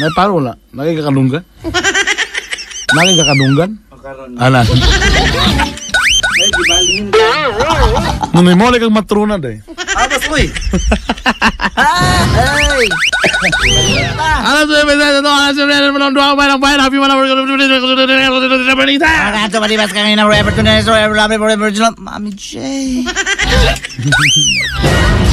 Na paro wala. Nakikakalunggan. Nakikakalunggan. Makaroon. Ana. Ay, gibalingin ka. Nung mo kang matruna day. Abas, uy! Ay! Alam sa ibig na ito, alam sa ibig na ito, doon ba ng bayan, happy man ako, Bernita! Pagkato malibas kami ng Robert Tunes, Robert Robert Robert Original, Mami J.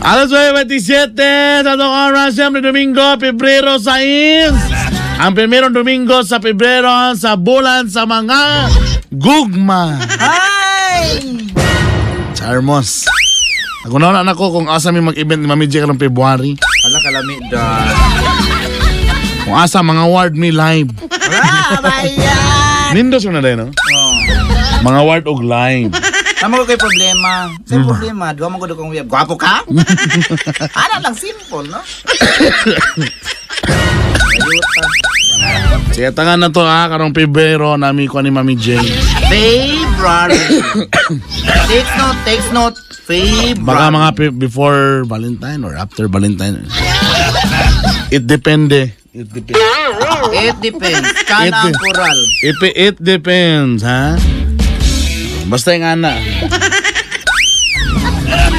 Alas 27 sa itong oras, siyempre Domingo, Pebrero 6. Ang primerong Domingo sa Pebrero sa bulan sa mga gugma. Ay! Charmos. Ako na na ako kung asa may mag-event ni Mami J karong February. Wala kalami da. Kung asa mga award mi live. Wala, bayan! Nindos mo na din, no? Oh. Mga award og live. Tama ko kay problema. Sa problema, duwa mo ko kong web. Gwapo ka? Ano lang, simple, no? Sige, tangan na to ha, karong Pebrero nami ko ni Mami J. February. takes note, takes note. February. Baka mga before Valentine or after Valentine. It depende. It depends. It depends. Kana It-. It, it depends, ha? Basta yung ana.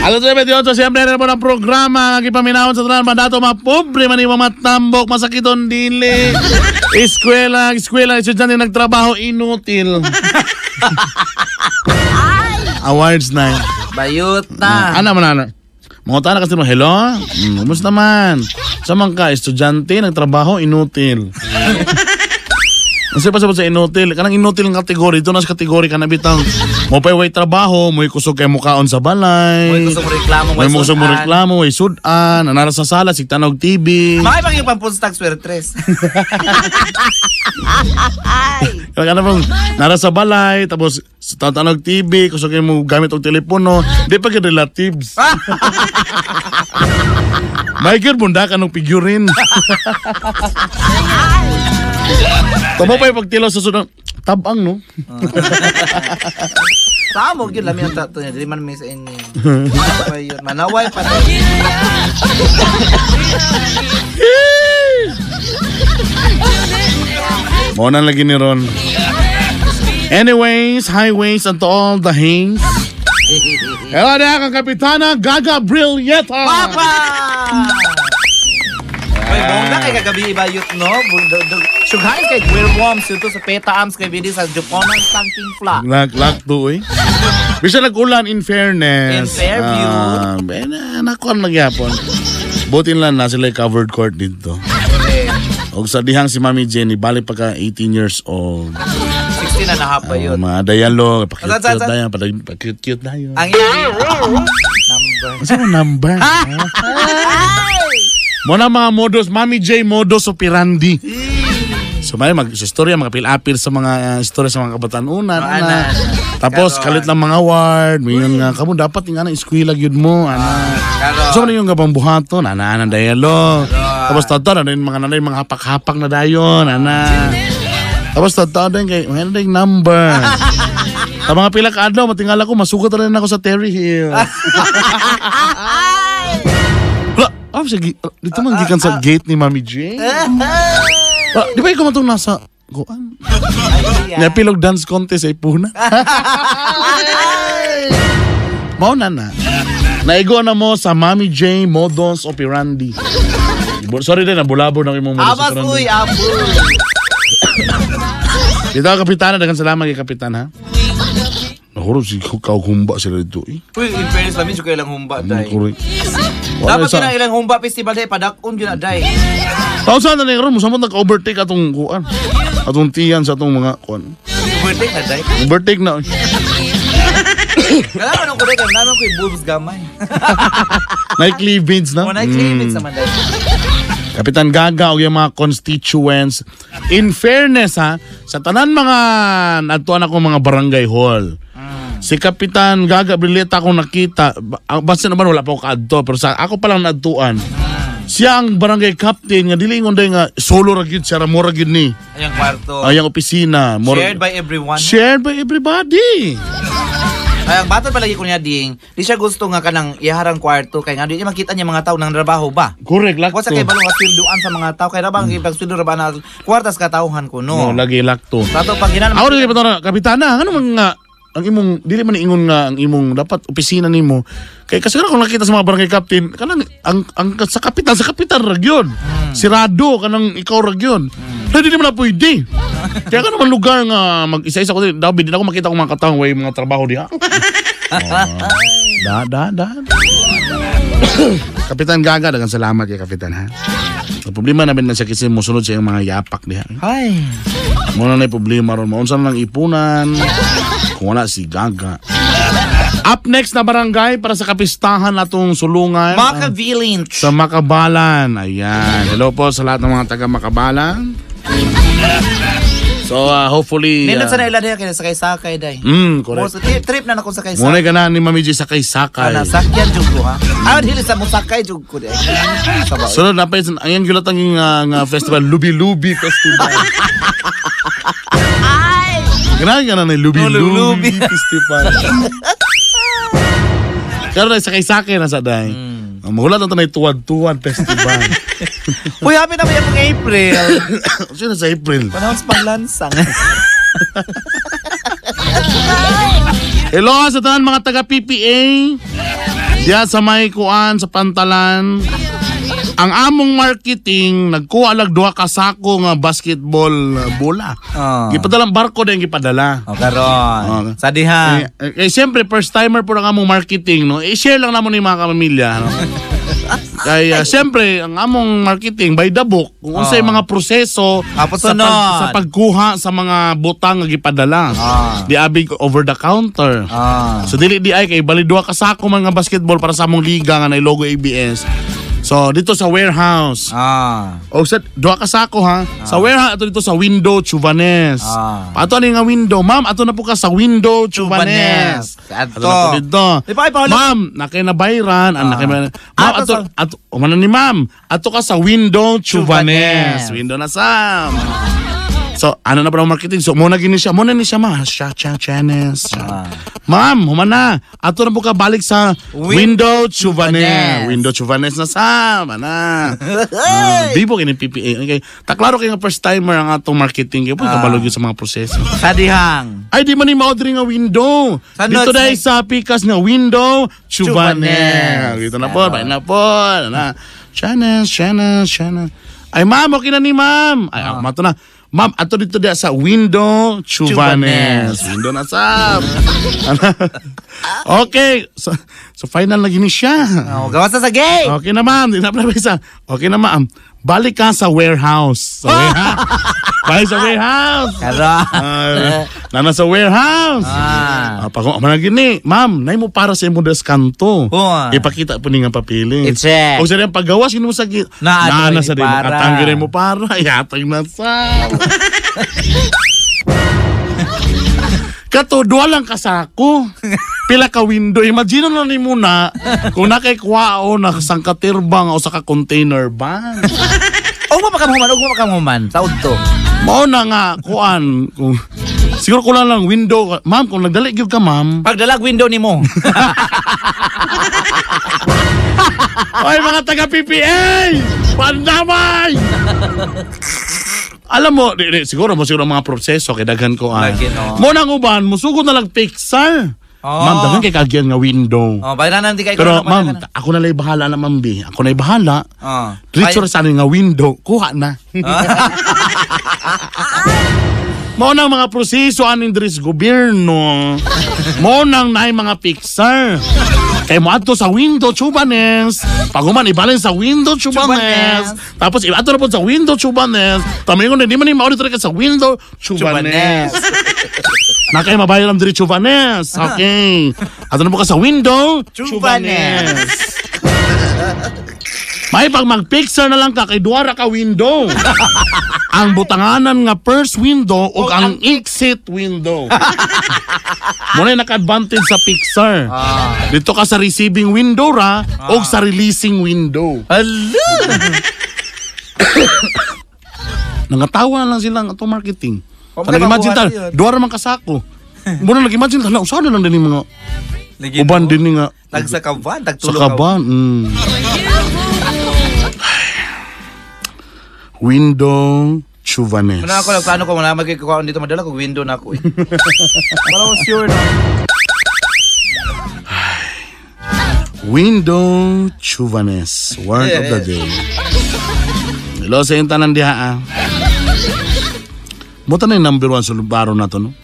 Alas 28, siyempre rin mo ng programa ang ipaminahon sa tanan mandato mga pobre man yung matambok masakiton dili. Eskwela, eskwela, estudyante nagtrabaho inutil. Awards na. Bayot na. Ano man ana? Mga tana kasi mo, hello? Hmm, kumusta man? Samang ka, estudyante, nagtrabaho, inutil. Kasi pa sa inutil, kanang inutil ng kategory, ito na sa kategory ka na bitang, mo pa way trabaho, mo kusog kay mukaon sa balay, Mo'y gusto mo reklamo, may gusto mo sudan. reklamo, may sudan, nanara sa sala, sigtanog TV. Makay pang yung pampunstag swertres. Kaya ka na bang, nara sa balay, tapos sa tanog TV, kusog kay mo gamit og telepono, di pa ka relatives. May good bunda ka nung figurine. Tamo pa yung pagtilo sa sunod. Tabang, no? Samo yun lamin ang tato niya. Dili man pa yun? Manaway pa tayo. Muna lagi ni Ron. Anyways, highways and all the hangs. Hello na kang Kapitana Gaga Brilleta. Papa! Ay, bongga kay kagabi ibayot, no? Bundog- Sughain kay Worms ito sa Peta Arms kay Bidi sa Juponan Tanking Fla. Lak, lak to, eh. Bisa nag-ulan in fairness. In Fairview. Ah, ben, nakon nagyapon. Butin lang na sila covered court dito. Og sa dihang si Mami Jenny, balik pa ka 18 years old. 16 na nahapa Uh, yun. mga pa-cute-cute saan? na yan, pa- pa-cute-cute na yun. Ang number. Ano mo number? Muna mga modus, Mami J modus operandi. So may mag istorya mga pil-apil sa mga uh, istorya sa mga kabataan una Mga ana. Tapos Karon. kalit ng mga award, may nga kamo dapat nga na eskwela gyud mo ana. Karon. So ano yung gabang buhaton, ana ana dialog. Tapos tata na mga nanay mga hapak-hapak na dayon ana. Tapos tata din kay mga number. Sa mga pila ka adlaw, matingala ko, masugat na rin ako sa Terry Hill. Wala, ah, sige, ah, dito man gikan sa gate ni Mami J. Ah, di ba ikaw matong nasa kuan? Napilog dance contest ay puna. Mao na na. Naigo na mo sa Mami J Modus Operandi. Sorry din, nabulabo na imong modus Abas uy, operandi. aboy. Dito kapitana, dagan salamat kay kapitan ha. Nahuro si kau humba sila dito eh. Uy, in fairness lamin siya kailang humba, day. Correct. Wala Dapat sa... yun ang ilang humba festival, day. Padakon yun na, day. Tao saan na ron, musamot nag-overtake atong kuan. Atong tiyan sa atong mga kuan. Birthday na, day. Overtake na. Kailangan ko, day. Kailangan naman ko yung boobs gamay. May cleavage na. Muna yung cleavage naman, day. Kapitan Gaga o yung mga constituents. In fairness ha, sa tanan mga natuan ako mga barangay hall. Si Kapitan Gaga Brileta akong nakita, ba- ah, basta naman wala pa ako kaadto, pero sa ako pa lang natuan. Siya ang barangay captain nga dili ngonday nga solo ra gyud siya ra mo ra gyud ni. Ayang kwarto. Ayang opisina, mo ra- Shared by everyone. shared by everybody. Ay, ang bata palagi ko niya ding, di siya gusto nga kanang iharang kwarto kay nga di niya makita niya mga tao nang trabaho ba. Correct, lakto. Wasa kay balong asilduan sa mga tao kay rabang mm. pagsuldo ra ba na kwartas katauhan ko No, no. lagi lakto. Sato pag ginan Ako rin pa kapitana, ano man nga ang imong dili man ingon nga ang imong dapat opisina nimo kay kasi kung nakita sa mga barangay captain kanang ang, ang sa kapitan sa kapitan ra gyud sirado kanang ikaw ra gyud Hindi naman na pwede. Kaya ka naman lugar nga mag-isa-isa ko din. Dabi, din ako makita kong mga katang way mga trabaho diha. da, da, da. Kapitan Gaga, dagang salamat kay Kapitan ha. Ang problema namin na siya kasi musunod yung mga yapak diha. Ay. Muna na yung problema ron. Maunsa na lang ipunan. Kung wala si Gaga. Up next na barangay para sa kapistahan natong sulungan. Maka Village. sa Makabalan. Ayan. Hello po sa lahat ng mga taga Makabalan. So, uh, hopefully... Nindot sa uh, naila diha kay sakay-sakay day. Mm, Mo correct. sa tri- trip na nako sakay Muna sakay. ka na ni Mami G sakay sakay. Ana sakyan jud ko ha. Ah, dili sa mo sakay jud ko day. Sabaw. Sunod na pa yun, ang yung gulat ang uh, festival, Lubi Lubi Festival. Ganahin ka na na Lubi Oh, Lubi Lubi. Festival. Pero na sakay-sakay na sa day. Hmm. Ang mahulat na ito na yung tuwad-tuwad festival. Uy, happy na ba yung April? Sino sa April? Panahon sa panglansang. Hello sa tanan mga taga PPA. Diya sa may kuan sa pantalan. Ang among marketing nagkuha lag duha ka sako nga basketball uh, bola. Oh. Gipadalang barko din gipadala. O karon. Oh. Sa diha. Eh, eh, siyempre first timer po ang among marketing no. I-share lang namon ni mga kapamilya no. Kaya siyempre ang among marketing by the book kung unsay Oh. mga proseso sa, sunod. sa pagkuha sa mga butang nga gipadala. Ah. Di abig over the counter. Ah. So dili di ay kay bali duha ka sako man nga basketball para sa among liga nga nay logo ABS. So dito sa warehouse. Ah. O sa duha ka sako ha. Sa warehouse ato dito sa window Chuvanes. Ah. Ato ani nga window, ma'am, ato na po ka sa window Chuvanes. Ato. Ato na po dito. Ma'am, nakay na bayran, ah. nakay na. Ma'am, Ato ato, ato, umano ni ma'am, ato ka sa window Chuvanes. Window na Sam. So, ano na ang marketing? So, muna gini siya. Muna ni siya, ma'am. Siya, siya, Chanes. Ah. Ma'am, humana. Ato na po ka balik sa Win- window Chuvanes. Window Chuvanes na Sam. Ana. Uh, bibo kini PPA. Okay. Taklaro kay nga first timer ang atong marketing. Kaya po Ah. kabalog yun sa mga proseso. Sa dihang. Ay, di man ni maudri nga window. Sa Dito notes, dahil sa pikas nga window, Chuvanes. Chuvanes. Dito na po, bain na po. Na. Chanes, Chanes, Chanes. Ay, ma'am, okay na ni ma'am. Ay, ako mato na. Ma'am, ato dito dia sa window, Chuvanes. Window na sa. okay. So, so final na gini siya. Oh, gawas sa gay. Okay na ma'am, di na pala. Okay na ma'am. Balik ka sa warehouse. Sa warehouse. Balik sa warehouse. Karon. Ah, na nasa warehouse. Ah. Ah, pag managin ni, ma'am, nay mo para sa imo deskanto. Oo. Ipakita po ni nga papili. I-check. O sa rin paggawas yun mo sa gi- Na, ano, na sa din para. mo para. Yatag na sa. Kato, duwa lang kasako. Pila ka window. Imagine na ni mo na kung nakay kwao na sangkatirbang o sa ka container ban. Og mo pa kamuman, og mo pa kamuman. Sa udto. Mao na nga, kuan. Kung, siguro ko lang window. Ma'am, kung nagdali gyud ka, ma'am. Pagdalag window nimo. Oy, mga taga PPA! Pandamay! Alam mo, di, di, siguro mo siguro mga proseso kay daghan ko ah. Lagi, no. Mo nang uban, musugod na lang Pixar. Oh. Ma'am, daghan kay kagyan nga window. Oh, bayran na di kay Pero ma'am, ako na lang bahala na ma'am B. Ako na bahala. Oh. Ra sa nga window, kuha na. Mo nang mga proseso aning diri sa gobyerno. Mo nang naay mga Pixar. Kay mo ato sa window Chubanes. Pag human ibalin sa window Chubanes. Tapos ato na po sa window Chubanes. Tamingon na di man ni maudit ka sa window Chubanes. Chubanes. na kay mabayaran diri Chubanes. Okay. Ato na po ka sa window Chubanes. May pag mag-picture na lang ka kay duwara ka window. ang butanganan nga first window o ang exit window. Muna naka-advantage sa picture. Ah. Dito ka sa receiving window ra o sa releasing window. Hala. Nangatawa na lang sila ang atong marketing. O, So, nag-imagine magkakabuhat ta, duwara man kasako. Muna nag-imagine tala usada lang din yung mga uban no? din nga Tag sa kaban, tag sa tulo kaban. Mm. Window Chuvanes. Muna ako nagplano ko muna magkikuha dito madala ko window na ako eh. Para ko sure na. Window Chuvanes. Word of the day. Hello sa yung tanan diha ah. Muta na yung number one sa lubaro na to, no?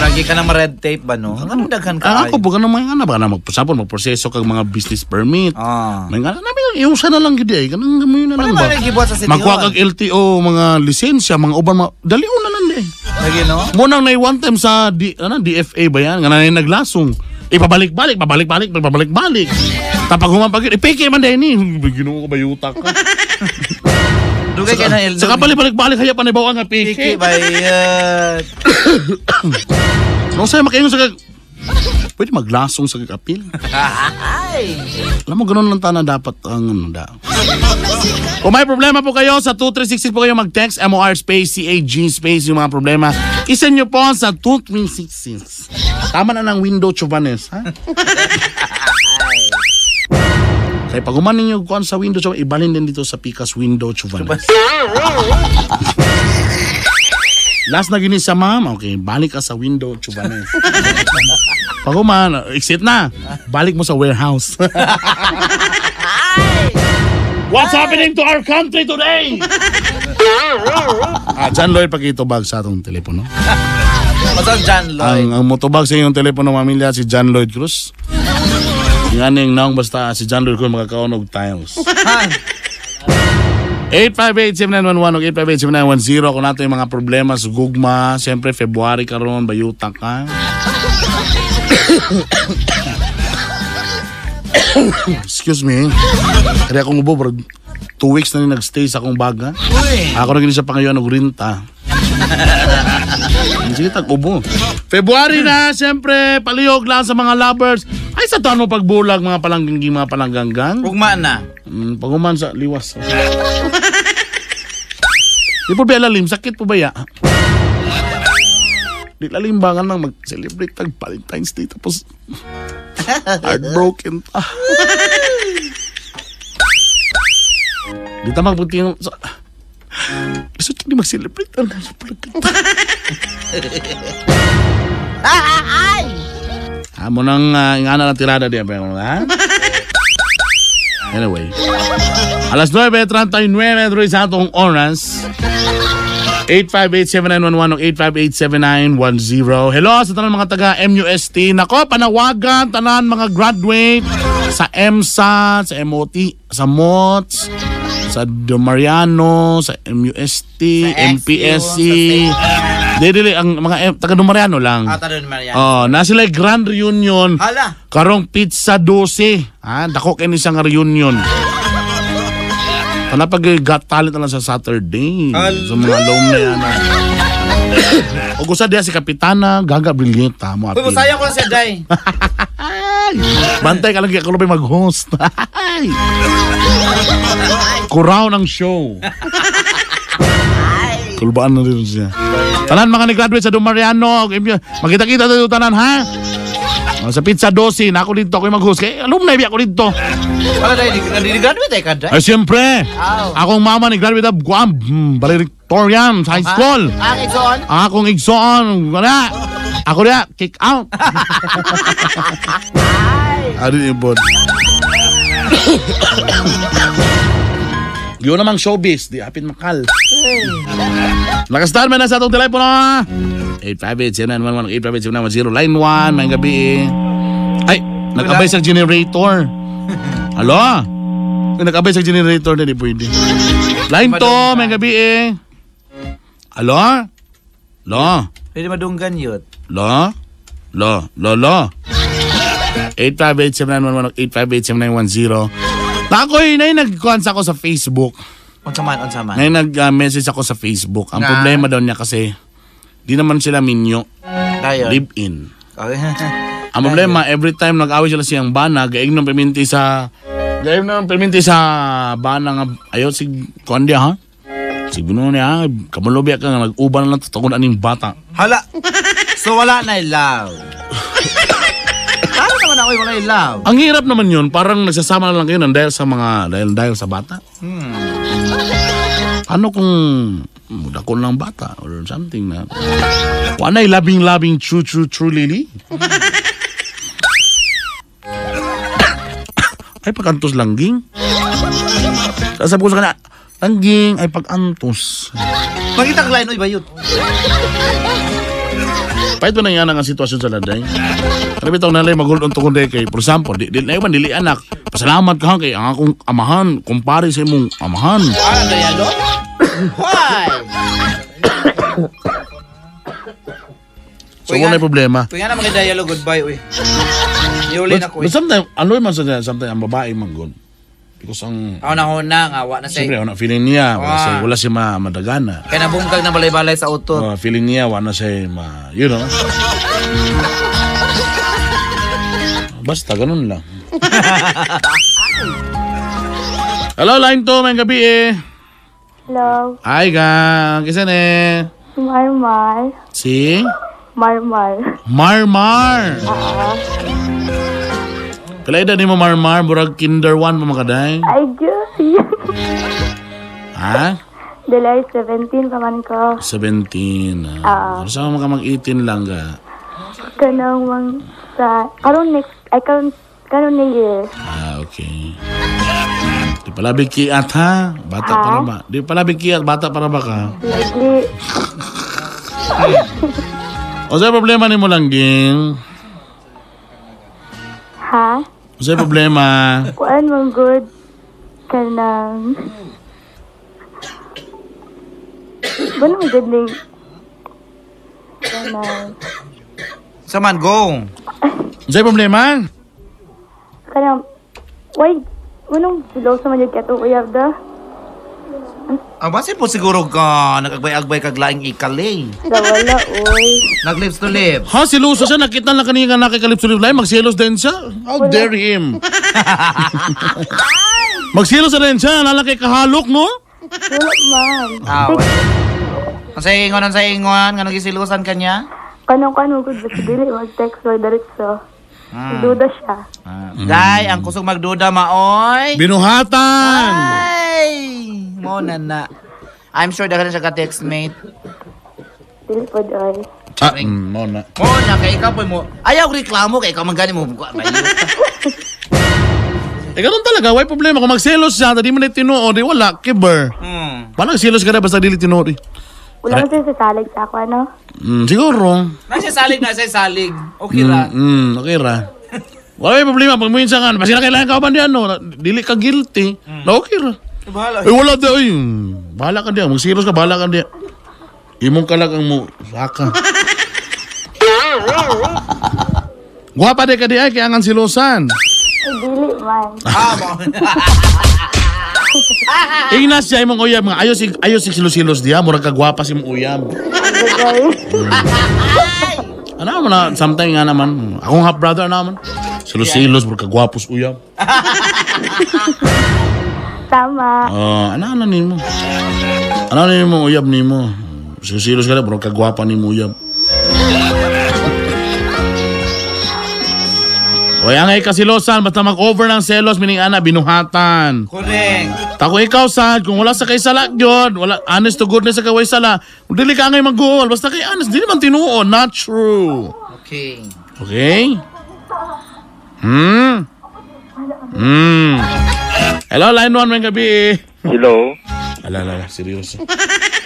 Lagi ka na ma-red tape ba no? Ano daghan ka? Ah, ako ka naman nga na, baka na magpasapon, magproseso kag mga business permit. Ah. May nga, namin, iusa na lang gid ay, kanang gamoy na lang ba? Makuha hall? kag LTO, mga lisensya, mga uban, mga, dalion na lang di. Lagi no? Munang na one time sa D, ano, DFA ba yan? Nga na yung naglasong. Ipabalik-balik, pabalik-balik, pabalik-balik. Tapag humapag, ipeke man din ni. Ginoo ko ba yuta ka? Dugay ka na. Saka balik-balik, haya pa na nga Piki peke. bayad. No sa'yo makaingon sa kag... Pwede maglasong sa kagapil. Ay. Alam mo, ganun lang tana dapat ang ano da. Kung may problema po kayo, sa 2366 po kayo mag-text, MOR space, CAG space, yung mga problema. Isend nyo po sa 2366. Tama na ng window chuvanes, ha? Kaya pag umanin nyo kuhan sa window chuvanes, ibalin din dito sa Picas window chuvanes. Last na gini sa ma'am, okay, balik ka sa window chuvanes. pag uman, exit na, balik mo sa warehouse. What's happening to our country today? ah, John Lloyd, pakitubag sa atong telepono. Masang John Lloyd. Ang, ang motobag sa inyong telepono, mamilya, si John Lloyd Cruz. Yung naong basta si John Lloyd Cruz makakaonog tiles. Han. 858-7911 o 858-7910 kung nato yung mga problema sa gugma. Siyempre, February karon bayutak ka. Excuse me. Kaya akong ubo, bro. Two weeks na rin nagstay sa akong baga. Uy. Ako na sa pangayon ng rinta. Sige, tag-ubo. February na, siyempre, palihog lang sa mga lovers. Ay, sa taon mo pagbulag, mga palanggang, mga palangganggang. Ugma na. Mm, paguman sa liwas. Di po ba lalim? Sakit po ba ya? Di lalimbangan lang mag-celebrate tag Valentine's Day tapos heartbroken ta. Di ta magpunti yung sa... Gusto di mag-celebrate ang Amo nang uh, nga na tirada di ba ha? Anyway. Alas 9.39 Troy sa atong oras. 858-7911 o 858-7910. Hello sa tanan mga taga MUST. Nako, panawagan, tanan mga graduate sa MSA, sa MOT, sa MOTS, sa De Mariano, sa MUST, Sa MPSC. Sa Dili, ang mga M- taga Mariano lang. Ata doon Marian. Oh, na sila grand reunion. Hala. Karong pizza 12. Ha? Dako kayo isang reunion. Wala pag got talent na lang sa Saturday. Ala. Sa mga alumni yan. O gusto diya si Kapitana Gaga Brilleta mo apil. masaya ko siya, Day. Ay! Bantay ka lang kaya kalubay mag-host. Kuraw ng show. Kulbaan na rin siya. Tanan mga ni-graduate sa Dumariano. Magkita-kita tayo tanan ha? Sa pizza 12, na ako dito ako mag-host. Kaya alumni bi ako dito. Wala, Day. Nadi-graduate ay ka, Day. Ay, siyempre. Akong mama ni-graduate of Guam, hmm, Valedictorian sa high school. Ang igsoon? Akong igsoon, wala. Ako na, kick out. Ano yung bod? Yun namang showbiz, di apin makal. Nakastar man na sa atong telepono. 858-7911, 858-7910, line 1, may gabi eh. Ay, nagkabay sa generator. Alo? May nagkabay sa generator na di pwede. Line 2, may gabi eh. Alo? Lo? Pwede madunggan yun. Lo? Lo? Lo? Lo? 858-7911 858-7910 na ako'y na nag-contact ako sa Facebook. Unsa man, unsa man. Na nag-message ako sa Facebook. Ang Nga? problema daw niya kasi, di naman sila minyo. Dayon. Live-in. Okay. Ang problema, every time nag-away sila siyang bana, gaig nung perminti sa... Gaig nung perminti sa bana nga... Ayaw, si... Kuan dia, ha? Si Bino niya, kamulobi ka nga, nag-uban na lang tatagon aning bata. Hala. So wala na yung love. Paano naman ako yung wala yung love? Ang hirap naman yun, parang nagsasama na lang kayo ng dahil sa mga, dahil, dahil sa bata. Hmm. Ano kung mudakon lang bata or something na Wanay labing-labing true, true, true lily? ay pag-antos langging. Sasabi ko sa kanya, langging ay pag-antos. Makita ka lain, uy, bayot. Pahit mo na yan ang sitwasyon sa landay. Ano bitaw nalay mag-hold on to kundi kay, for example, di, di, na iwan, dili anak. Pasalamat ka kay ang akong amahan, kumpare sa imong amahan. Na yan, lo? Why? So, wala problema. Kung yan naman kay dialogue, goodbye, uy. Iulin ako, eh. but sometimes, ano man sa sometimes, ang babae man good. Because ang, Ako na huna, nga, wa na siyempre, siya. wala feeling niya, wala Ah. siya, wala siya ma, madagana. Kaya nabungkag na balay-balay sa auto. Uh, feeling niya, wala siya ma, you know. Basta, ganun lang. Hello, line to, may gabi eh. Hello, Ay, gang, kisan eh. Marmar. Si? Marmar. Marmar. Ah, Kala edad ni mo Marmar, burag kinder 1 pa makaday. I guess. Ha? July 17 pa man ko. 17. Ah. Uh, Saan mo ka mag-18 lang ka? Kanang mang sa... Karon next... Ay, karon... Karon na year. Ah, okay. Di pala bikiat ha? Bata Ha? para ba? Di pala bikiat, bata para ba ka? Lagi... O sa problema ni mo lang, Ging? Ha? O sa problema? Kuan mong good. Kanang... Ano mo good ning... Kanang... Saman, go. Sa problema? Kanang... Why... Anong silaw sa man yung kato uyab da? Ah, basin po siguro ka nagagbay-agbay kag laing ikali. Sa wala, oy. Nag-lips to lips. Ha, siluso siya. Nakita lang kanina nakikalip sa live. Magsilos din siya. How dare him? Magsilos na rin siya. Lalaki kahalok, no? Wala man. Ah, Ang sa ingon, ang sa ingon, nga nagisilusan ka niya? Kanang kanong good. Basta dili mag-text or diretso. Hmm. Duda siya. Ah. Day, ang kusog magduda maoy. Binuhatan! Ay! Mo na na. I'm sure daghan siya ka-text mate. Dili po doy. Ah, mm, mo na. Mo na kay ikaw po mo. Ayaw reklamo kay ikaw man gani mo. Eh, ganun talaga. Why problema? Kung magselos siya, di mo na tinuod, di wala, kiber. Hmm. Paano selos ka na basta dili tinuod? Wala siya sa salag sa ako, ano? Mm, siguro. Nasa salig na sa salig. Okay ra. Mm, mm, okay ra. Wala may problema. Pag minsan ka, basta na kailangan ka ba diyan, no? Dili ka guilty. Na okay ra. Bahala. Eh, wala daw. Ay, bahala ka diyan. Magselos ka, bahala ka diyan. Imong ka lang ang mo. Saka. Guwapa di ka di ay, kaya ang silosan. Ay, dili man. Ah, mo. Inas siya imong uyab nga. Ayos, ayos si silos-silos diya. Murag kagwapa si mong uyab. Ano mo na, sometimes nga naman, akong half brother naman. Silos-silos, bro, kagwapos uyab. Tama. Oh, ano ano nimo? Ano ano nimo uyab nimo? Silos-silos ka na, bro, kagwapa ni mo uyab. Oy, ang ay kasilosan, basta mag-over ng selos, mining ana, binuhatan. Correct. Tako ikaw sad, kung wala sa kay sala gyud, wala honest to goodness sa kaway sala, kung dili ka ngay mag-goal, basta kay honest, dili man tinuon, not true. Okay. Okay? Hmm? Hmm. Hello, line 1, may gabi. Hello, Ala, ala, seryoso.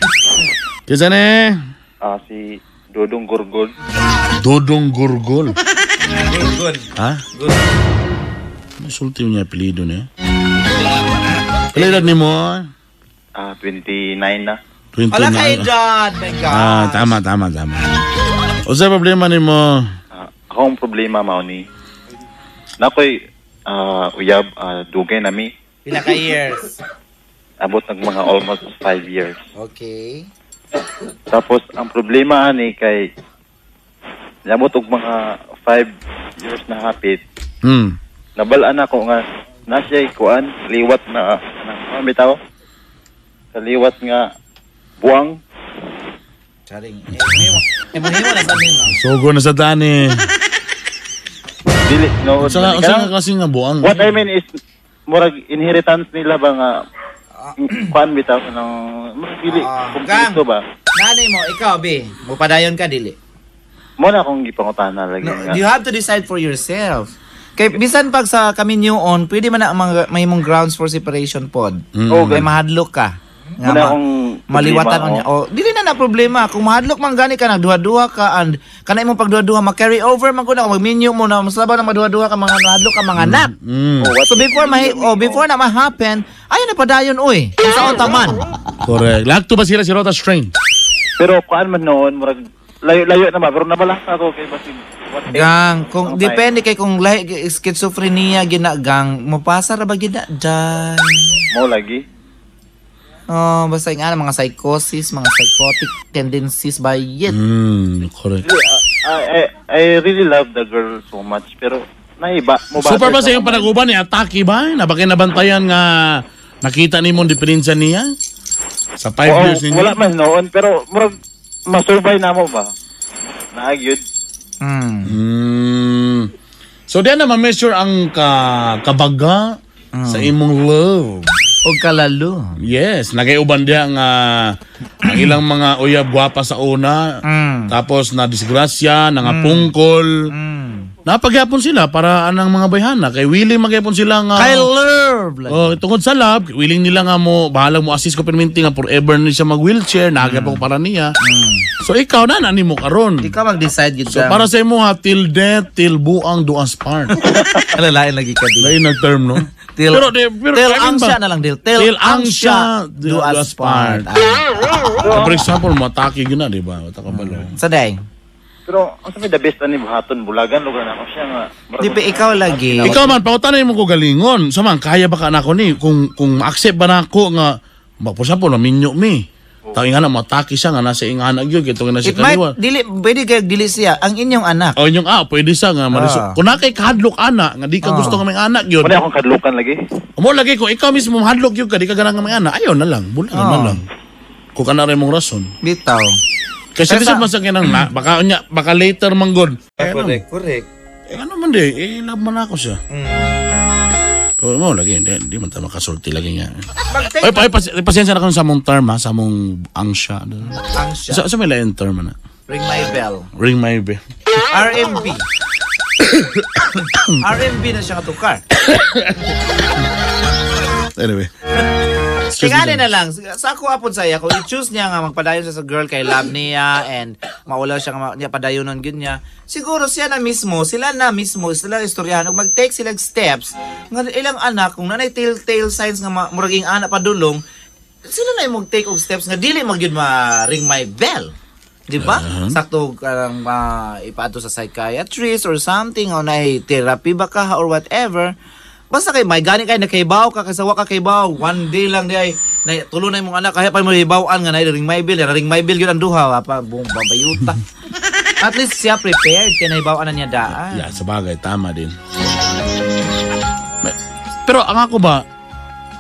Kisa ne? ah si Dodong Gorgol. Dodong Gurgol. Good, good. Ha? Good. Masulti niya apelido niya. Kailan edad ni mo? Ah, 29 na. 29. Wala kay Dad. My God. Ah, tama, tama, tama. O sa problema ni mo? Ah, akong problema mao ni. Nakoy ah uyab ah, dugay nami. Pila ka years. Abot ng mga almost 5 years. Okay. Tapos ang problema ani kay Nabot og mga 5 years na hapit. Hmm. Nabalaan ako nga nasay kuan liwat na na ano bitaw? Sa liwat nga buwang Charing. Eh, mahimo. Eh, na sa nino. Sugo na sa dani. Dili, no. Unsa nga kasi nga buang. What I mean is, murag inheritance nila ba nga, kuan bitaw ng, murag dili, Ah, kumpleto gang. ba? Nanay mo, ikaw, be. Mupadayon ka, dili. Mo na akong gipangutahan lagi No, nga. you have to decide for yourself. Kay bisan pag sa kami new on, pwede man na ang mga may mong grounds for separation pod. Mm. Oh, May mahadlok ka. Nga Muna ma- akong maliwatan niya. Oh, dili na na problema. Kung mahadlok man gani ka nagduha-duha ka and kanay mo pagduha-duha ma-carry over man ko na mag-menu mo na mas laban na maduha-duha ka mga mahadlok ka mga anak. Mm. Oh, what- So before mahi oh, before na ma-happen, ay na padayon oy. Sa taman. Correct. Lagto ba sila si Rota Strain? Pero kuan man noon, murag, layo-layo na ba? Pero nabalasa ako kay if- Gang, kung Okay. depende kay kung lahi schizophrenia gina gang, mapasa ra ba gina dyan? Mo lagi. Oh, basta nga mga psychosis, mga psychotic tendencies ba yet. Mm, correct. I, I, I really love the girl so much, pero naiba mo ba? Super ba sa iyong panaguban ni atake ba? Nabaki nabantayan nga nakita ni mong diferensya niya? Sa 5 Oo, years ninyo? wala man noon, pero murag masurvive na mo ba? Naagyod. Hmm. Mm. So, diyan na ma-measure ang ka kabaga sa imong love. O kalalo. Yes, nagayuban diya nga ang ilang mga uyab gwapa sa una. Mm. Tapos na disgrasya, nangapungkol. Mm. Napagyapon sila para anang mga bayhana kay willing magyapon sila nga Kay love. Like, Oh, tungod sa love, willing nila nga mo bahala mo assist ko perminti nga forever ni siya mag-wheelchair, nagapon para niya. So ikaw na nani mo karon. Ikaw mag-decide yun So para sa imo ha till death till buang duas part. Alalain lagi ka din. Lain na term no. Till, pero de, pero till ang ba- siya na lang, Dil. Till, Till ang siya, do us part. Ah. For example, mataki gyud na, di ba? Wata ka balo. Sa day. Pero ang sabi the best ani buhaton bulagan lugar na ako siya nga. Di pa ikaw lagi. Ikaw man pautanay mo ko galingon. Sa man kaya ba ka na ako ni kung kung accept ba na ako nga for example, minyo mi. Tawing nga na mataki siya nga nasa ingana gyud kito nga na si It might, kaliwa. dili, pwede kayo dili siya. Ang inyong anak. O yung ah, pwede siya nga mariso. Ah. Kung na kay kahadlok ana nga di ka Ah. gusto nga may anak gyud. Muna akong kadlukan lagi. Mo lagi ko ikaw mismo hadlok gyud ka di ka ganang nga may anak. Ayaw na lang, bulan na Ah. lang. Kung kana rin mong rason. Bitaw. Kasi Pero bisag sa- man sa kinang na, baka nya baka later man god. Eh, ano, correct. eh, ano man di, eh love man ako siya. Mm. Pero mo lagi, hindi, hindi man tayo makasulti lagi nga. Ay, pa, pas, pasensya na kung sa mong term ha, sa mong angsya. ang siya. Sa, sa may lain term na. Ring my bell. Ring my bell. RMB. RMB na siya katukar. Anyway. Tingani na lang. Sa ako apod saya, kung i-choose niya nga magpadayon siya sa girl kay love niya and maulaw siya nga niya padayonon gyud niya. Siguro siya na mismo, sila na mismo, sila istoryahan ug mag-take sila steps nga ilang anak kung nanay telltale signs nga ma- muraging anak padulong, sila na yung mag-take og steps nga dili magyud ma ring my bell. Di ba? Sakto karang uh, ipaadto sa psychiatrist or something o na therapy ba ka or whatever. Basta kay may gani kay nakaibaw ka kasawa ka kaibaw one day lang di ay na tulo na imong anak kaya pa mo hibawaan nga na ring my bill ring my bill gyud ang duha pa bung babayuta. At least siya prepared kay nahibawaan na niya daan. Yeah, sa bagay, tama din. Pero ang ako ba,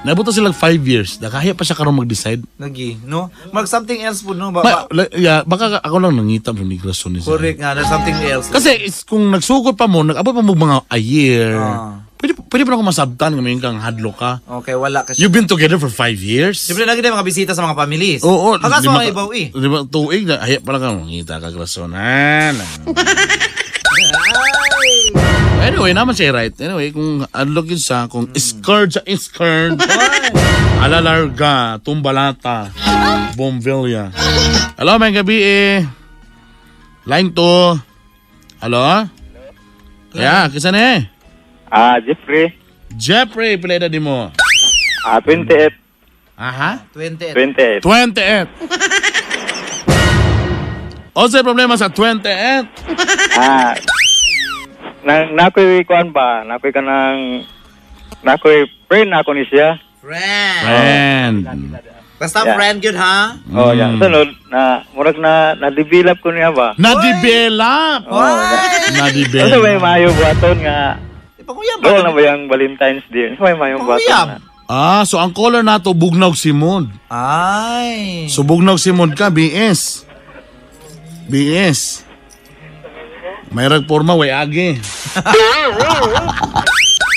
nabuto sila 5 years, nakahaya pa siya karon mag-decide. Lagi, no? Mag something else po no ba, ba- yeah, baka ako lang nangitam sa migrasyon ni. Correct nga, there's something else. Kasi is, kung nagsugod pa mo, nag-abot pa mo mga a year, Ah. Pwede, pwede pa ako masabtan may kang hadlo ka. Okay, wala kasi. You've been together for 5 years? Siyempre lagi na mga bisita sa mga families. Oo. Hagas lima mga ka- ibaw eh. Lima tuig na, haya pala ka, mangita ka grasonan. anyway, naman siya right. Anyway, kung unlock yun sa, kung scared sa scared, alalarga, tumbalata, bombilya. Hello, may gabi eh. Line to. Hello? Yeah, kisa na eh. Ah, Jeffrey. Jeffrey, pila edad mo? Ah, 28. Aha? 20. 28. 28. O sa problema sa 28? Ah, na nakoy kuan ba? Nakoy ka ng nakoy friend ako ni siya. Friend. Friend. Basta Yeah. friend yun ha? Oh, yan. Sunod na murag na na-develop ko niya ba? Na-develop! Oh, na, Na-develop. ano may mayo buhaton nga Ipanguyab Doon na ba? ba yung Valentine's Day? Ano may mayong Panguyab. na? Ah, so ang color nato bugnaw simod. Ay. So bugnaw simod ka, BS. BS. May ragporma, way agi.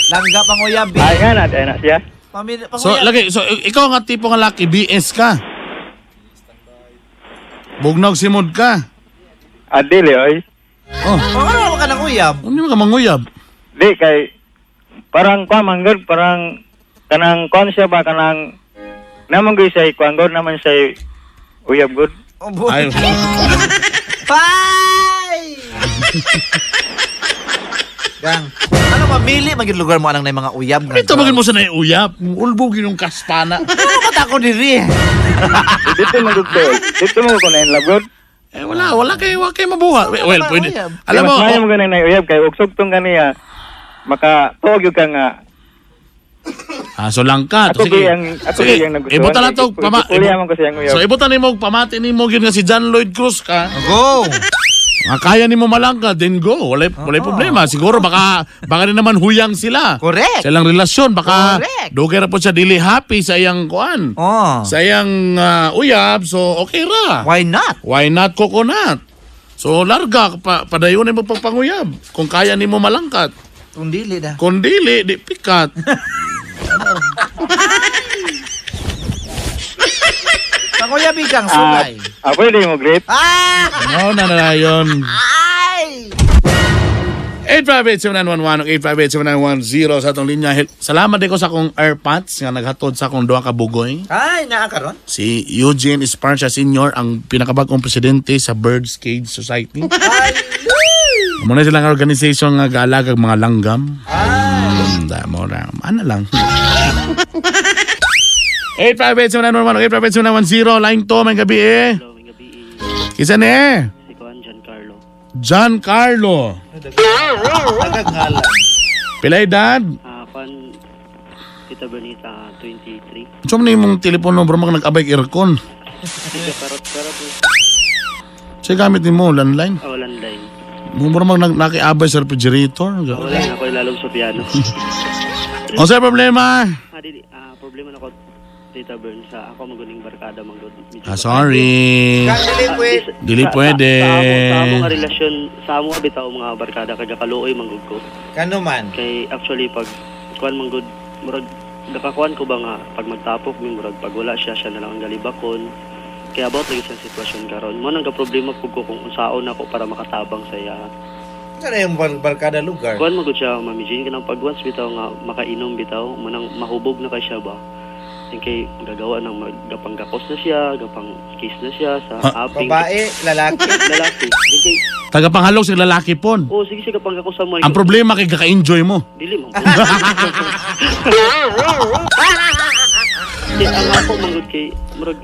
Langga panguyab. Ay nga na, ay na siya. Pamilya So, panguyab. lagi, so i- ikaw nga tipo nga laki, BS ka. Bugnaw simod ka. Adili, oy. Oh, Oh, ano ka ng uyab? hindi mo ka manguyab. Di, kay, parang kwa manggod, parang, kanang kon siya ba, kanang, naman gay siya, kuan god naman siya, uyab god. Oh, boy. Ay, Bye! Gang. Ano mamili maging lugar mo anang na yung mga uyab nga. ito magin mo sa naiuyab. Ulbogin yung kaspana. Ano ka tako diri? Dito manggod ko, dito mo ko na in love god. Eh, wala, wala kayo, wala kayo mabuha. Well, ba, pwede. uyab? Alam mo, Mas maayo oh, mo ganun na uyab, kay uksog tong kaniya, maka, tuog yung ka nga, ah, so lang ka. Ako Sige, gayang ako sige, gayang nagustuhan. ibutan na to. Pama, Ipuli man ko siyang uyab. so, ibutan ni mo, pamati ni mo, yun nga si John Lloyd Cruz ka. Go! Nga kaya ni mo malangka, then go. Wala, wala problema. Siguro baka, baka rin naman huyang sila. Correct. Sa ilang relasyon, baka Correct. dugay ra po siya dili happy sa iyang kuan. Oh. Sa iyang ah, uyab, so okay ra. Why not? Why not coconut? So larga, pa, padayon mo pagpanguyab. Kung kaya ni mo malangkat. Kung dili na. Kung dili, di pikat. Panguyabi kang Ah, sulay. ah, pwede mo, great. Ah! No, na na yun. Ay! 858-7911 858-7910 sa atong linya. Salamat din ko sa akong airpods nga naghatod sa akong duha ka bugoy. Ay, naakaron. Si Eugene Esparcia Sr. ang pinakabagong presidente sa Birds Cage Society. Ay! Muna silang organization nga gaalagag mga langgam. Hmm, damo na. Ano lang. 858-7911 858-7910 Line to, may gabi eh. Hello, may gabi. Kisa ni eh. Si Kuan Giancarlo. Giancarlo. Nagangalan. Pilay dad. Ah, Kuan Tita Bonita, 23. Saan mo na yung telepono bro mag nag-abay aircon? Siya gamit ni mo, landline. Ah, walang line. Mo bro mag nag- nakiabay sa refrigerator. Wala na ako ilalong sa piano. O sa problema? ah. Ah, problema na ko Tita Bern sa ako maguling barkada manggod. Ah, sorry. Dili Ah, pwede. sa- Dili pwede. Sa, sa, amo, sa amo nga relasyon, sa amo nga bitaw mga barkada kay kaluoy manggod ko. Kano man. Kay actually pag kuan manggod murag nakakuan ko ba nga pag magtapok mi murag pag wala siya siya na lang ang galibakon. Kaya about lagi sa sitwasyon karon. Mo nang problema pug ko kung unsaon ako para makatabang sa iya. Ano yung bar barkada lugar? Kuan magud siya Mami Jean kanang pag once bitaw nga makainom bitaw mo nang mahubog na kay siya ba. Yung kay gagawa ng gapang gakos na siya, gapang kiss na siya sa Ah, aping Babae, lalaki. lalaki. Yung kay Tagapanghalog sa lalaki pon. oh sige sige gapang gakos sa mo. Ang problema kay kaka-enjoy mo. Dili mo. Di ang ako manggod kay murag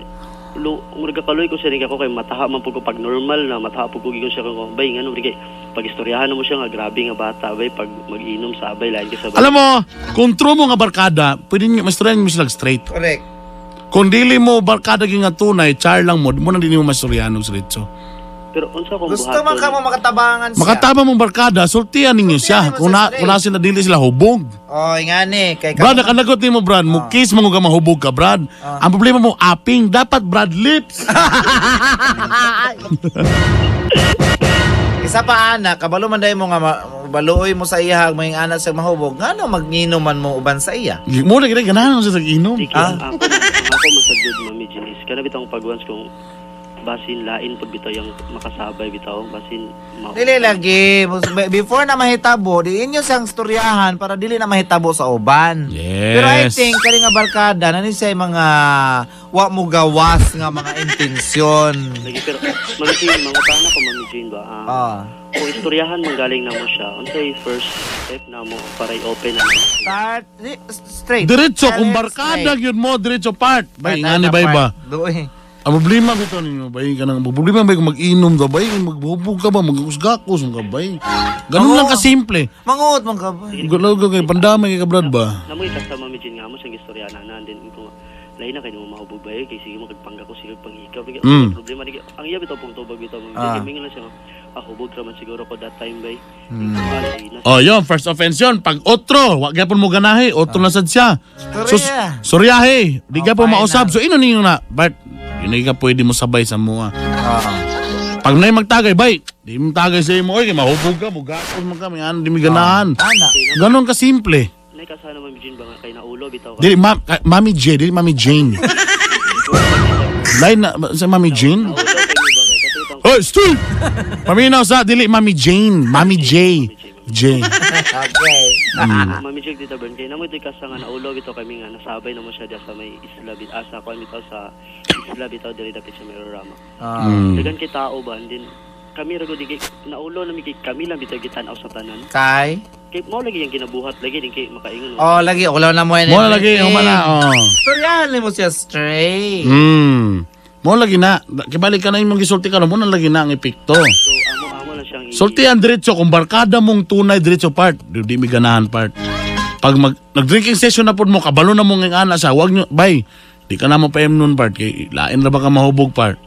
lo murag kaloy ko siya ako kay mataha man pug ko pag normal na mataha pug ko gigon siya ko bay ngano kay pag istoryahan mo siya nga grabe nga bata bay pag mag-inom sa abay lain ka sa bay. Alam mo, kung true mo nga barkada, pwede nyo, masturyan mo sila straight. Correct. Kung dili mo barkada gyud nga tunay, char lang mo, mo na din mo masturyan og diretso. Pero unsa kung Gusto man ka mo makatabangan siya. Makataba mong barkada, sultihan ninyo siya. Sultihan mo Kung na, kung na dili sila hubog. Oh, nga ni. Kay Brad, nakanagot ni mo, Brad. Mo kiss mo nga mahubog ka, Brad. Ang problema mo, aping. Dapat, Brad, lips. Isa pa anak, kabalo man dahil mo nga ma- baluoy mo sa iya may anak sa mahubog. Ngano magninom man mo uban sa iya? Muna kita, ganahan mo sa inom. Sige, Ah. ako ang ako masagod mami Jenis. Kana bitong pag once kung basin lain pag bitaw yung makasabay bitaw basin ma Dili lagi. Before na mahitabo, di inyo sang storyahan para dili na mahitabo sa uban. Yes. Pero I think, kali nga barkada, nani siya yung mga wa mo gawas nga mga intensyon. lagi pero Jean, mga tana ko mami Jean ba ah, Ah. kung istoryahan manggaling na mo siya unsay first step na mo para i-open na mo Start, straight. Diretso, kung barkada yun mo, diretso part. Bay, Part, nga ni ano, bay ba? part. Ang problema bito ninyo, bay, ka nang, problema bay kung mag-inom ka, bay, magbubog ka ba, mag-usgakos mo ka, bay. Ganun Oo. lang kasimple. Manguot man ka ba? Gulaw ka kay pandamay kay kabrad ba? Namoy ka sa mami Jean nga mo siyang istorya na nandin ko lain na kayo mo mahubog ba eh, kay sige magpangga ko sige panghikaw Bigla- Mm. problema ni ang iya bitaw pong tubag bitaw mami Ah. Jean mingon lang siya ah hubog ra man siguro ko that time bay Hmm. Oh, yun, first offense yun. Pag otro, wag gyapon mo ganahe, otro na sad siya. So, soryahe, di Oh, ka po fine mausab. na. So, ino ninyo na, Bart, yun ka pwede mo sabay sa mua. Ah. Pag na magtagay, bay, di mo tagay sa imo, oy, kay mahubog ka, mugastos mo kami, ano, di mi ganahan. Ana. Ganon ka simple. Nay kasana Ma'am Jean ba nga kay naulo bitaw ka. Dili, ma, ka- Mami J, dili Mami Jane. Lain na, sa Mami Jane? Naulo kay mo ba kay katutang Oy, stoy! Paminaw sa, dili Mami Jane, Mami J. J. Okay. Mami Jig dito Bern kay namo ito'y kasa nga naulo bitaw kami nga nasabay na mo siya diya sa may isla bit asa ko bitaw sa isla bitaw diri dapit sa Merorama. Ah. Mm. Dagan kay tao ba din kami ra gud kay naulo na mi kay kami lang bitaw gitan-aw sa tanan. Kay? Kay mo lagi yung ginabuhat lagi din kay makaingon. Oh, lagi. Wala na mo yan. Mo na lagi, humana, oh. Storyahan mo siya straight. Hmm. Mo lagi na, kibalik ka na imong gisulti ka, mo na lagi na ang epekto. So amo amo lang siyang i- Sulti ang diretso, kung barkada mong tunay diretso part, di, mi ganahan part. Pag mag, nag-drinking session na po mo, kabalo na mo ng ana sa, wag nyo, bay, di ka na mo pa nun part, kay lain na ba ka mahubog part.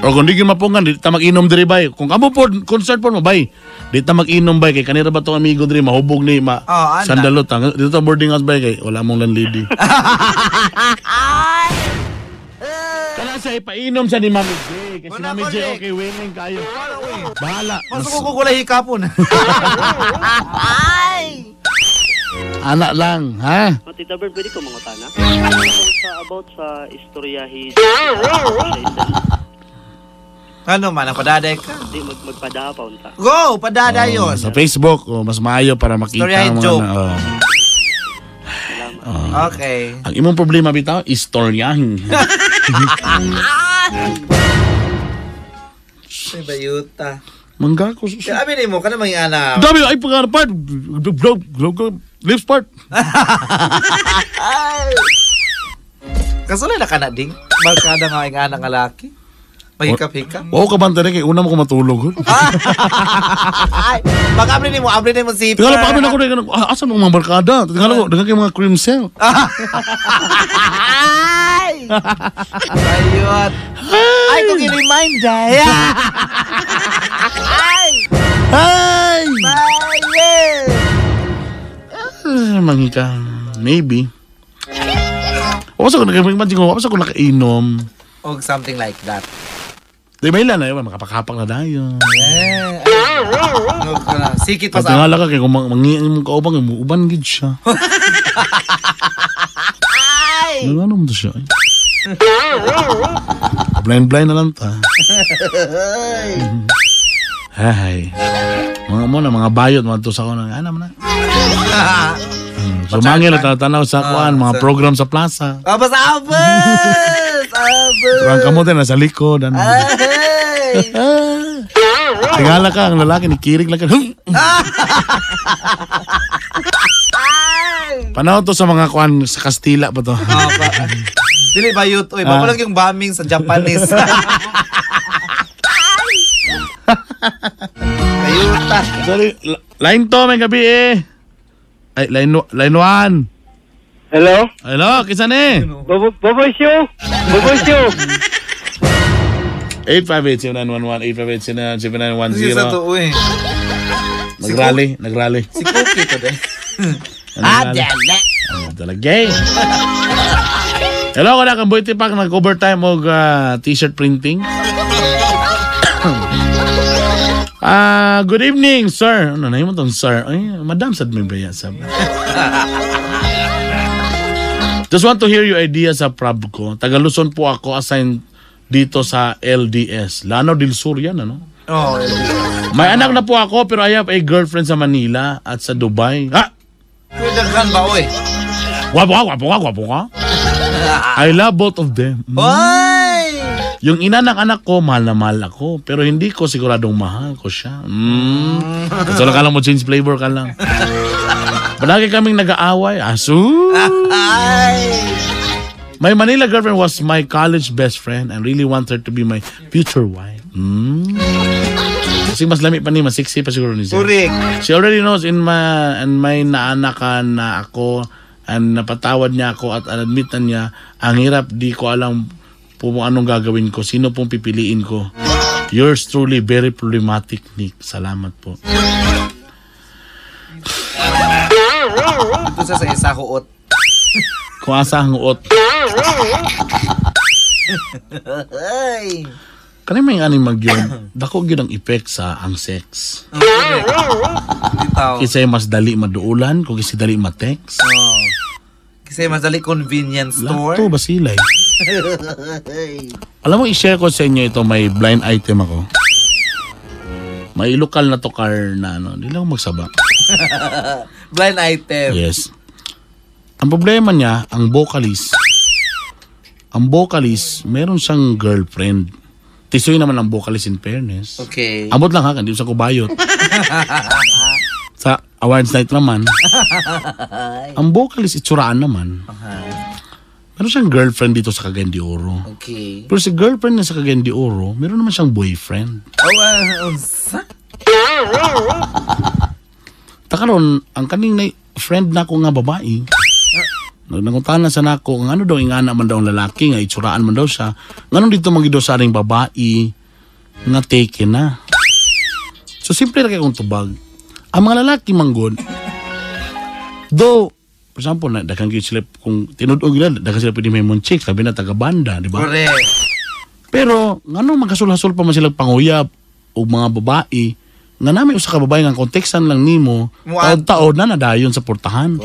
O kung di mapungan, di ta mag-inom diri bay. Kung kamo po, concert po mo, bay, di ta mag-inom bay, kay kanira ba tong amigo diri, mahubog ni, ma, Oh, sandalot, ang, dito ta boarding house bay, kay wala mong landlady. Kala siya ipainom siya ni Mami J. Kasi Wala Mami J, okay, willing kayo. Bahala. Mas ko kukulay hikapon. Anak lang, ha? Oh, Tita Bern, pwede ko mangutana? About sa, about sa istoryahi sa ano man, ang padaday ka. Di mag magpadapaw ta. Go! Padada yun. Sa Facebook, oh, mas maayo para makita Storyahin mga joke. na, oh. Salamat. Okay. Ang imong problema bitaw, istoryahin. Ay, bayuta. Mangga ko. Kaya amin mo, ka na mga anak. Dami, ay pagkana part. Globe, globe, lips part. Kasulay na ka na ding. Barkada nga ang anak nga laki. Pahikap-hikap. Oo, kabanta rin kay una mo ko matulog. Ay, baka abrin mo, abrin mo si Tingala pa kami na ko rin, ah, asan mga barkada? Tingala ko, dengan kay mga cream cell. Ay! Ayot. Ay, kung i-remind ay. Ay! Ay! Ay! Ah, mangika. Maybe. Wapas ako nag-imagine ko, wapas ako nakainom. O something like that. Di ba ilan na yun, makapakapak na tayo. Eh, ay. Na? Sikit pa sa... tingala ka, kaya kung mangiin mong kaubang, uban gid siya. Ano ano mo to siya? Blind-blind na lang ta. Hay. Mga mo na, mga bayot, mga to sa ko na, ano mo na. Hmm, Sumangil at tanaw sa kuan, mga sa- program sa plaza. Ah, basta abas! Abas! Ang kamote na sa likod. Ano. Ay! Tingala ka, ang lalaki, nikirig lang ka. Ay! Panahon to sa mga kuan sa Kastila pa to. Ah, Dili ba yut? Uy, Ah. bago yung bombing sa Japanese. Ayuta. Sorry, line to, may gabi eh. Ay, line, wa- line one. Hello? Hello, kisa ni? Bobo Bobo Show? Bobo Show? 858-7911, Sige sa 858-7910. to, uy. Nag-rally, nag-rally. Si Cookie to din. Ah, dala. Talaga eh. Hello, kada kang Boy Tipak, nag-overtime og ah, t-shirt printing. Ah, good evening, sir. Ano na mo tong sir? Ay, madam sad may baya sab. Just want to hear your idea sa prab ko. Taga Luzon po ako assigned dito sa LDS. Lanao del Sur yan, ano? Oh, May anak na po ako pero I have a girlfriend sa Manila at sa Dubai. Ha? Daghan ba, uy? Wapo ka, wapo ka, wapo ka. I love both of them. Uy! Yung ina ng anak ko, mahal na mahal ako. Pero hindi ko siguradong mahal ko siya. Mm. Kasi lang ka lang mo change flavor ka lang. Palagi kaming nag-aaway. Asu! My Manila girlfriend was my college best friend and really want her to be my future wife. Mm. Kasi mas lami pa ni, mas sexy pa siguro ni siya. Correct. She already knows in my and may naanakan na ako and napatawad niya ako at admit na niya ang hirap di ko alam po anong gagawin ko sino pong pipiliin ko yours truly very problematic Nick salamat po Ito sa sa isa huot. kung asa ang uot Ay! Kani may ani magyud, dako gyud ang effect sa ang sex. Bitaw. Kisay mas dali maduulan, kung kisay dali ma-text. Oh. Kasi mas dali convenience store. Lato ba sila eh? Alam mo, i-share ko sa inyo ito, may blind item ako. May lokal na to car na ano, hindi lang magsaba. Blind item. Yes. Ang problema niya, ang vocalist, ang vocalist, meron siyang girlfriend. Tisoy naman ang vocalist in fairness. Okay. Abot lang ha, hindi sa kubayot. sa awards night naman, ang vocalist itsuraan naman. Meron siyang girlfriend dito sa Cagayan de Oro. Okay. Pero si girlfriend niya sa Cagayan de Oro, meron naman siyang boyfriend. Oh, uh? Takaron, ang kaning na friend na ko nga babae, Nagnanguntahan na sa nako, ang ano daw, ingana man daw ang lalaki, nga itsuraan man daw siya. Nganon dito magido sa aring babae, nga taken na. So, simple na kayo tubag. Ang mga lalaki manggod, though, for example, na, kayo sila, kung tinudog nila, dagang sila pwede may munchik, sabi na taga-banda, di ba? Correct. Pero, ngano magkasul-hasol pa man sila panguyab o mga babae, nga namin usa ka babae nga konteksan lang nimo, taod-taod na nadayon sa portahan.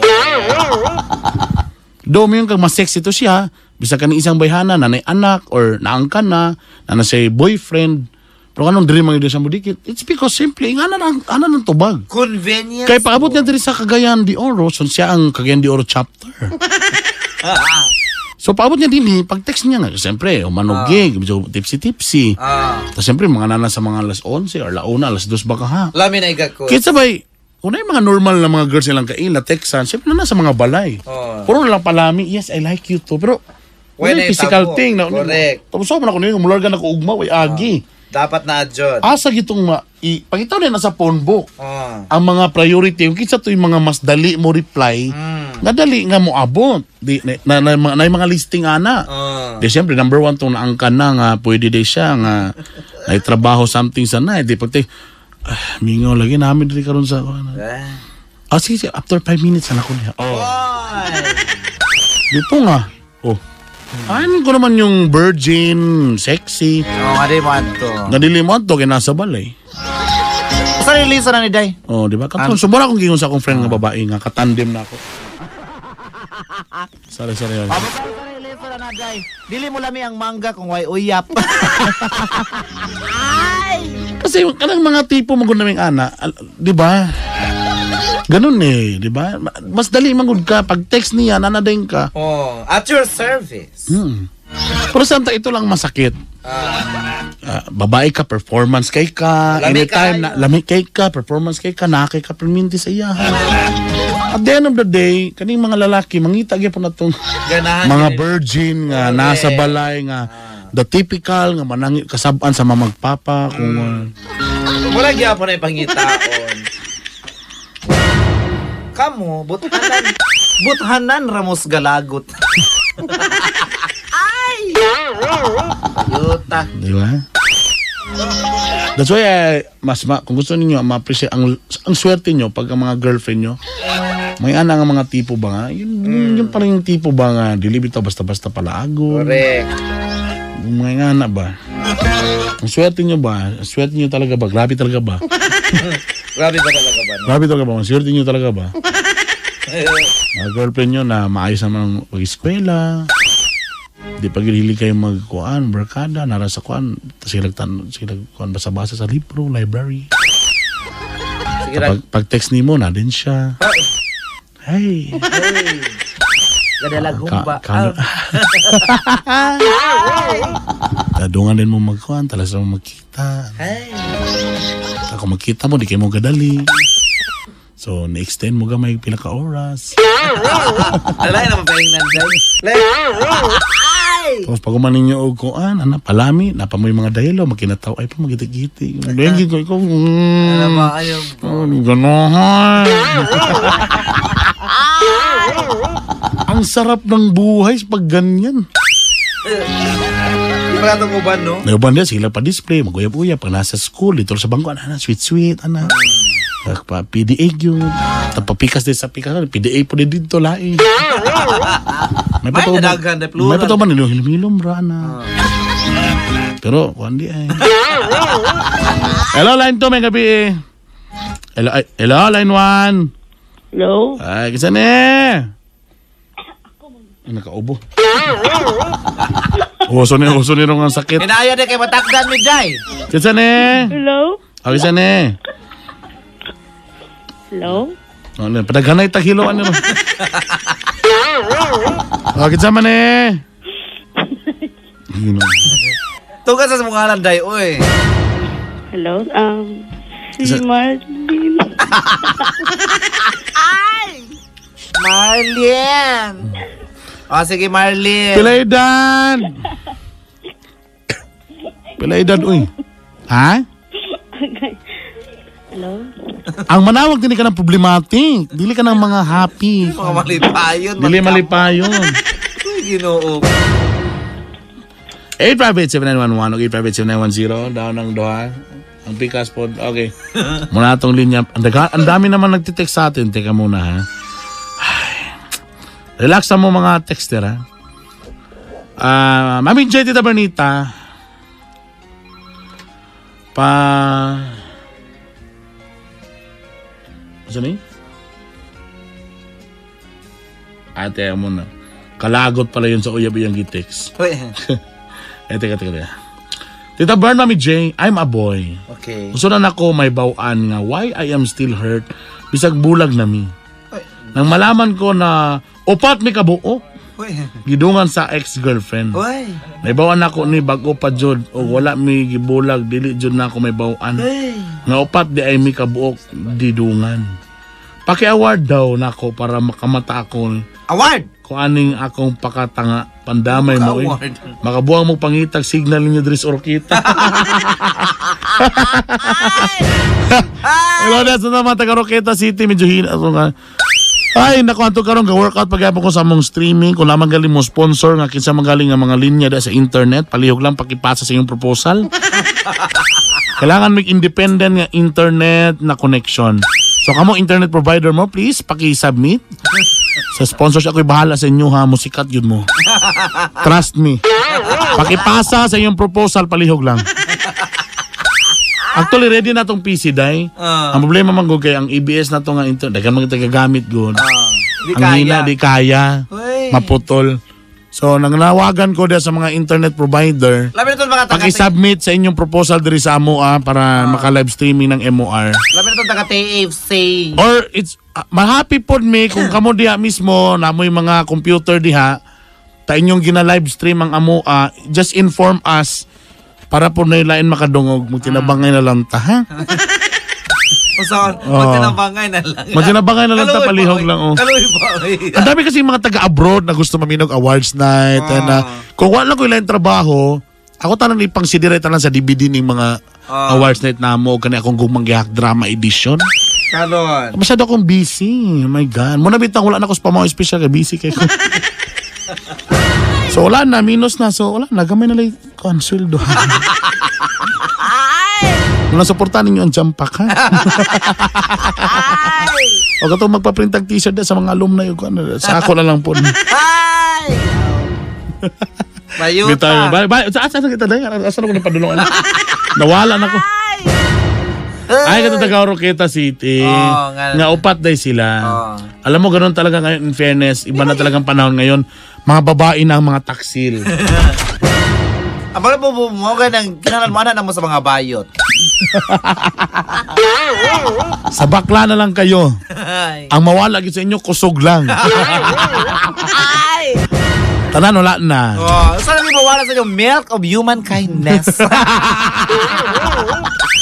Do mo yung kag mas sexy to siya, bisa ka ni isang bayhana, nanay anak, or naangkan na, na say boyfriend, pero anong diri mga sa mudikit? It's because simply, nga na ang ana ng tubag. Convenience Kaya paabot niya diri sa Cagayan de Oro, so siya ang Cagayan de Oro chapter. so paabot niya din, eh, pag text niya nga, siyempre, umanogig, medyo tipsy-tipsy. Ah. Tapos siyempre, mga nana sa mga alas 11 or launa, alas 2 baka ha. Lamin na iga ko. Kaya sabay, kung na yung mga normal na mga girls nilang kaila, textan, siyempre na nasa mga balay. Oh. Puro na lang palami, yes, I like you too. Pero, Wala yung physical tabo. thing. Na, Correct. Tapos ako na ko nyo, mulargan ako ugma, way agi. Dapat na adjud. Asa gitong ma, i, pagkitaw na sa phone book, Oh. ang mga priority, yung kitsa to yung mga mas dali mo reply, Mm. nga dali nga mo abot. Di, na, na, na, na, na, yung mga listing ana. Oh. Di siyempre, number one tong naangkan na nga, pwede di siya nga, ay trabaho something sa na. Di pag ah, mingaw lagi namin dili karon sa, ano. Ah. Ah, sige, sige, after 5 minutes na ako niya. Oh. Dito nga. Oh. Ano ko naman yung virgin, sexy. Oh, nga di mo adto. Nga dili mo to, kaya nasa balay. Sa release na ni Day. Oh, di ba? Katong, sumura akong gingon sa akong friend nga babae nga, katandem na ako. sorry, sorry. sorry. Amo sa release na na Day. Dili mo lami ang mangga kung way uyap. Kasi kanang mga tipo mo naming ana, al- di ba? Ganun eh, di ba? Ma- Mas dali magud ka pag text niya nanadayin ka. oh, at your service. Hmm. Pero santa ito lang masakit. Ah. Ah, babae ka, performance kay ka, Lami anytime kayo. na lami kay ka, performance kay ka, na kay ka perminti sa iya. At the end of the day, kaning mga lalaki mangita gyud po na mga virgin nga Correct. nasa balay nga the typical nga manangi kasab-an sa mga magpapa kung uh, Wala gyapon ay pangitaon. Kamo, buthanan. Buthanan ramos galagot. Ay! Yuta. Di ba? That's why eh, mas ma, kung gusto niyo ma-appreciate ang ang swerte niyo pag ang mga girlfriend niyo may ana nga mga tipo ba nga yun, yun, yun pala yung tipo ba nga dili bitaw basta-basta palaago Correct. mga nga na ba ang swerte niyo ba? Ang swerte niyo talaga ba? Grabe talaga ba? Grabe talaga ba? No? grabe talaga ba? Ang swerte niyo talaga ba? Mga girlfriend niyo na maayos naman ang pag-eskwela. Di pag hili kayo magkuan barkada nara sa kuan. Sila tan sila kuan basa-basa sa libro library. Sige ra. pag, pag text nimo na din siya. Hey Gadala gumba. ka, Tadungan din mo magkuhan, talas mo magkita. Ay. Ako magkita mo, di kayo mo gadali. So, na-extend mo gamay pila ka oras. Alay na mapahingnan dyan. Tapos pag umanin nyo og kuan, ana, palami, napa mo yung mga daylo, makinataw, ay pa magiti-giti. Dahil ko, ikaw, Ano ba oh, gano'n. Ang sarap ng buhay pag ganyan. Di ba katong uban, no? Nauban din sila pa display, maguyap-uyap pag nasa school, dito sa bangko, ana, sweet-sweet, ana. Pa PDA yun. Tapapikas din sa pikas, PDA po din dito lai. May na plural. May pataw ba nilo hilom ra na. Pero, kuhan di ay. Hello, line 2, may gabi eh. Hello, ay, hello, line 1. Hello? Ay, kisa ni? Ay, nakaubo. Uso ni, uso ni rong ang sakit. Inaya na kay matakdan mi Jai. Kisa ni? Hello? O, kisa ni? Hello? O, na, padaghanay taghiloan nyo. O, kisa man eh. Hino. Tugas sa mga landay, oy. Hello? Um, si Isa- Marlene. Marlene. O, sige, Marlene. Pilaydan! Pilaydan, uy. Ha? Hello? Ang manawag din ka ng problematic. Dili ka ng mga happy. Mga malipayon. Dili malipayon. Ginoo. 858-7911 o 858-7910 down ng doha. Ang pikas po. Okay. Muna itong linya. Ang, ang dami naman nagtitext sa atin. Teka muna ha. Relax na mo mga texter ha. Ah, Mami J. Tita Bernita. Pa... Ni? Ate, mo na. Kalagot pala yun sa uyab-uyang gitext. Uy. Eh, teka, teka, teka. Tita Bern, Mami J, I'm a boy. Okay. Gusto na nako may bawaan nga why I am still hurt bisag bulag na mi. Nang malaman ko na upat mi kabuo gidungan sa ex-girlfriend. Uy. May bawaan ako ni bago pa jud o wala mi gibulag dili jud na ako may bawaan. Uy. Nga upat di ay mi kabuok didungan. Paki-award daw nako para makamata ako Award. kung aning akong pakatanga pandamay mo eh. Makabuang mo pangitag signal ninyo Dris Orquita. Hello, that's na mga taga Roqueta City. Medyo hina. Ay, naku, anto karon ga-workout pag ko sa mong streaming. Kung lamang galing mo sponsor nga kinsa magaling nga mga linya da sa internet, palihog lang pakipasa sa iyong proposal. Kailangan may independent nga internet na connection. So kamo internet provider mo, please paki-submit. Sa sponsors ako'y bahala sa inyo ha, musikat yun mo. Trust me. Pakipasa sa iyong proposal, palihog lang. Actually, ready na tong PC, Day. Ah. Ang problema man ko kay ang EBS na to nga internet, dagan mga tagagamit gud. Ah. Di ang kaya. hina, di kaya. Uy. Maputol. So, nangnawagan ko dia sa mga internet provider. Labi na itong mga taga Paki-submit sa inyong proposal diri sa MOA para maka-live streaming ng MOR. Labi na itong taga TFC. Or it's uh, mahappy pod me kung kamo diha mismo namoy mga computer diha ta inyong gina-live stream ang MOA, just inform us para po na lain makadungog mo tinabangay na lang ta ha. O saan? Magtinabangay na lang. Magtinabangay na lang ta, palihog lang, oh. Kaluoy pa, oy. Ang dami kasi mga taga-abroad na gusto maminog awards night. And, uh, kung wala ko ilang trabaho, ako tanang ipang sidiray tanan sa DVD ng mga Ah. awards night na mo kani akong gumanggihak drama edition. Karon. Masyado akong busy. Oh my God. Muna bitang wala na ako sa pamaw special kay busy kay ko. so wala na, minus na. So wala na, gamay na lang ang sweldo. Muna supportan ninyo ang jump pack ha. o kato magpa-print tag t-shirt na sa mga alumni ano, sa ako na lang po. Ay! Bayuta. Bitaw. Ba, ba, sa asa kita dai? Asa na ko napadulungan? Nawala na ko. Ay, kato taga Roqueta City. Oo, nga. nga upat day sila. Oo. Alam mo, ganun talaga ngayon, in fairness, iba na talagang panahon ngayon. Mga babae na ang mga taksil. Ang mga po mo ganang kinalmanan na mo sa mga bayot. Sa bakla na lang kayo. Ay. Ang mawala sa inyo, kusog lang. Ay! Tanan, wala na. Oh, saan namin mawala sa inyo? Milk of human kindness.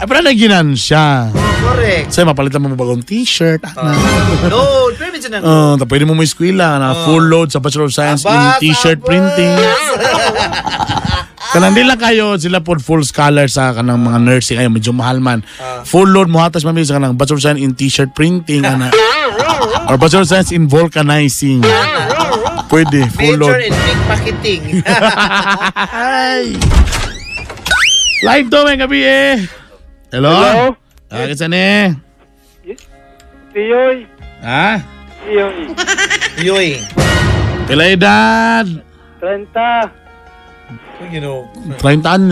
Ay, pero naginan siya. Correct. Sa'yo, mapalitan mo mo bagong t-shirt. Ah, Load. Pwede siya ng... Uh, pwede mo mo eskwela na full load sa Bachelor of Science in Aba, t-shirt sabos! printing. Kanang di lang kayo, sila po full scholar sa kanang mga nursing. Ay, medyo mahal man. Full load mo hatas mami sa kanang Bachelor of Science in t-shirt printing. Ana. Or Bachelor of Science in vulcanizing. Pwede, full Major load. in big packeting. Ay! Live to, may gabi eh. Hello? Hello? Ah, kasi ni? Piyoy. Ha? Piyoy. Yoy. Pila edad? 30. You know, 30 anyos